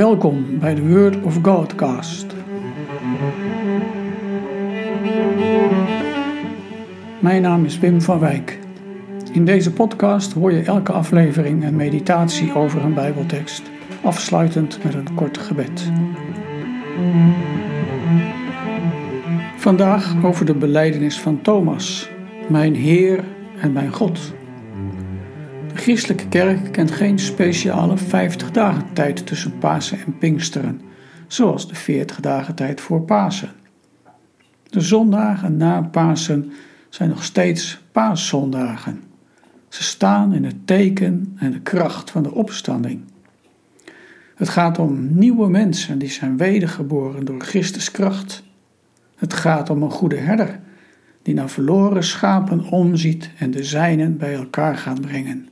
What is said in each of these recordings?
Welkom bij de Word of Godcast. Mijn naam is Wim van Wijk. In deze podcast hoor je elke aflevering een meditatie over een Bijbeltekst, afsluitend met een kort gebed. Vandaag over de beleidenis van Thomas, mijn Heer en mijn God. De christelijke kerk kent geen speciale 50 dagen tijd tussen Pasen en Pinksteren, zoals de 40 dagen tijd voor Pasen. De zondagen na Pasen zijn nog steeds paaszondagen. Ze staan in het teken en de kracht van de opstanding. Het gaat om nieuwe mensen die zijn wedergeboren door Christus kracht. Het gaat om een goede herder die naar verloren schapen omziet en de zijnen bij elkaar gaat brengen.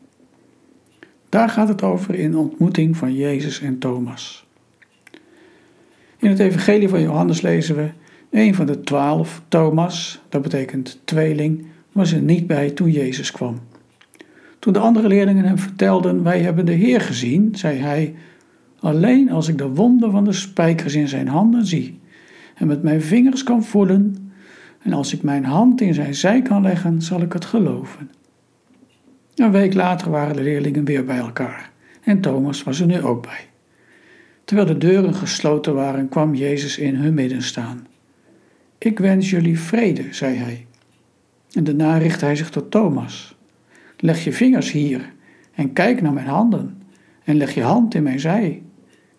Daar gaat het over in ontmoeting van Jezus en Thomas. In het Evangelie van Johannes lezen we: Een van de twaalf, Thomas, dat betekent tweeling, was er niet bij toen Jezus kwam. Toen de andere leerlingen hem vertelden: Wij hebben de Heer gezien, zei hij: Alleen als ik de wonden van de spijkers in zijn handen zie en met mijn vingers kan voelen, en als ik mijn hand in zijn zij kan leggen, zal ik het geloven. Een week later waren de leerlingen weer bij elkaar en Thomas was er nu ook bij. Terwijl de deuren gesloten waren, kwam Jezus in hun midden staan. Ik wens jullie vrede, zei hij. En daarna richtte hij zich tot Thomas. Leg je vingers hier en kijk naar mijn handen en leg je hand in mijn zij.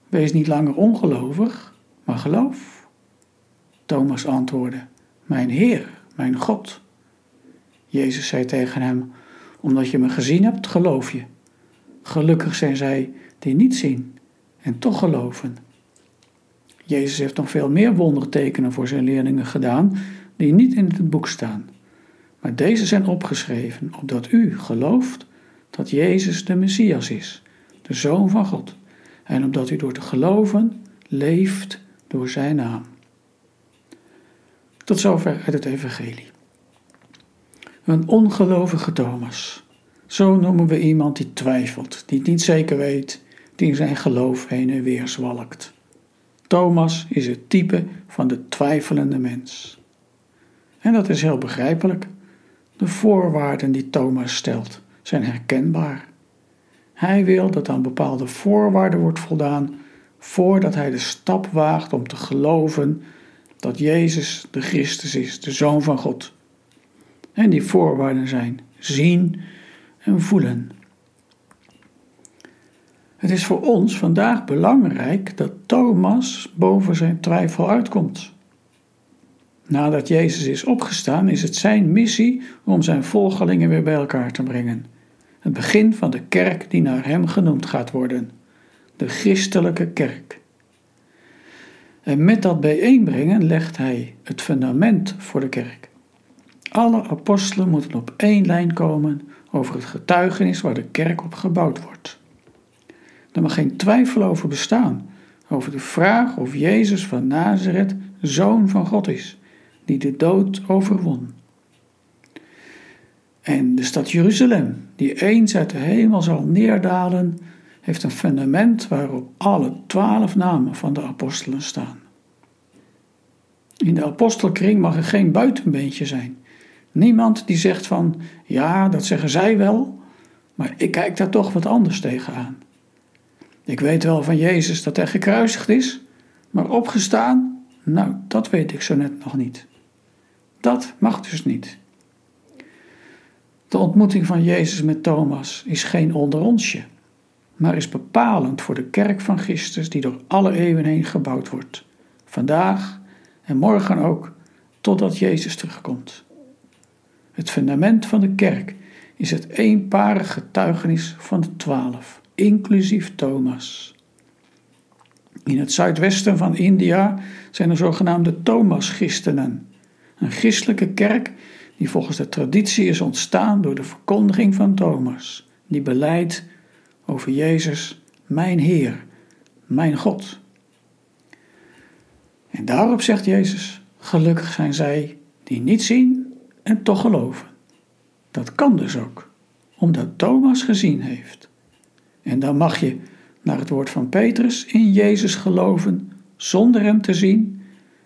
Wees niet langer ongelovig, maar geloof. Thomas antwoordde: Mijn Heer, mijn God. Jezus zei tegen hem: Omdat je me gezien hebt, geloof je. Gelukkig zijn zij die niet zien en toch geloven. Jezus heeft nog veel meer wondertekenen voor zijn leerlingen gedaan die niet in het boek staan. Maar deze zijn opgeschreven opdat u gelooft dat Jezus de Messias is, de Zoon van God, en opdat u door te geloven leeft door zijn naam. Tot zover uit het Evangelie. Een ongelovige Thomas. Zo noemen we iemand die twijfelt, die het niet zeker weet, die zijn geloof heen en weer zwalkt. Thomas is het type van de twijfelende mens. En dat is heel begrijpelijk. De voorwaarden die Thomas stelt zijn herkenbaar. Hij wil dat aan bepaalde voorwaarden wordt voldaan voordat hij de stap waagt om te geloven dat Jezus de Christus is, de Zoon van God. En die voorwaarden zijn zien en voelen. Het is voor ons vandaag belangrijk dat Thomas boven zijn twijfel uitkomt. Nadat Jezus is opgestaan, is het zijn missie om zijn volgelingen weer bij elkaar te brengen. Het begin van de kerk die naar hem genoemd gaat worden, de christelijke kerk. En met dat bijeenbrengen legt hij het fundament voor de kerk. Alle apostelen moeten op één lijn komen over het getuigenis waar de kerk op gebouwd wordt. Er mag geen twijfel over bestaan, over de vraag of Jezus van Nazareth zoon van God is die de dood overwon. En de stad Jeruzalem, die eens uit de hemel zal neerdalen, heeft een fundament waarop alle twaalf namen van de apostelen staan. In de apostelkring mag er geen buitenbeentje zijn. Niemand die zegt van, ja, dat zeggen zij wel, maar ik kijk daar toch wat anders tegenaan. Ik weet wel van Jezus dat hij gekruisigd is, maar opgestaan, nou, dat weet ik zo net nog niet. Dat mag dus niet. De ontmoeting van Jezus met Thomas is geen onderonsje, maar is bepalend voor de kerk van Christus die door alle eeuwen heen gebouwd wordt. Vandaag en morgen ook, totdat Jezus terugkomt. Het fundament van de kerk is het eenparige getuigenis van de twaalf, inclusief Thomas. In het zuidwesten van India zijn er zogenaamde Thomas-christenen een christelijke kerk die volgens de traditie is ontstaan door de verkondiging van Thomas, die beleidt over Jezus, mijn Heer, mijn God. En daarop zegt Jezus: Gelukkig zijn zij die niet zien en toch geloven. Dat kan dus ook, omdat Thomas gezien heeft. En dan mag je naar het woord van Petrus, in Jezus geloven zonder Hem te zien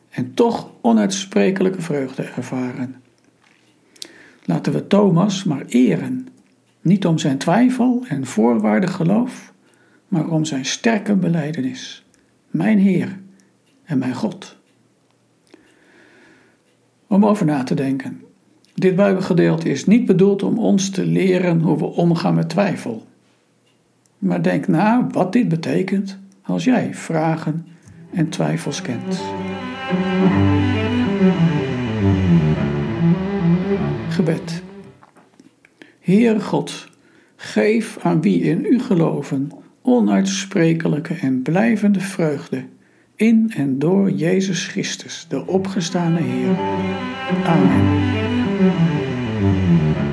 en toch onuitsprekelijke vreugde ervaren. Laten we Thomas maar eren, niet om zijn twijfel en voorwaardig geloof, maar om zijn sterke beleidenis. Mijn Heer en mijn God. Om over na te denken. Dit Bijbelgedeelte is niet bedoeld om ons te leren hoe we omgaan met twijfel. Maar denk na wat dit betekent als jij vragen en twijfels kent. Gebed. Heer God, geef aan wie in u geloven onuitsprekelijke en blijvende vreugde in en door Jezus Christus, de opgestane Heer. Amen. Mm-hmm.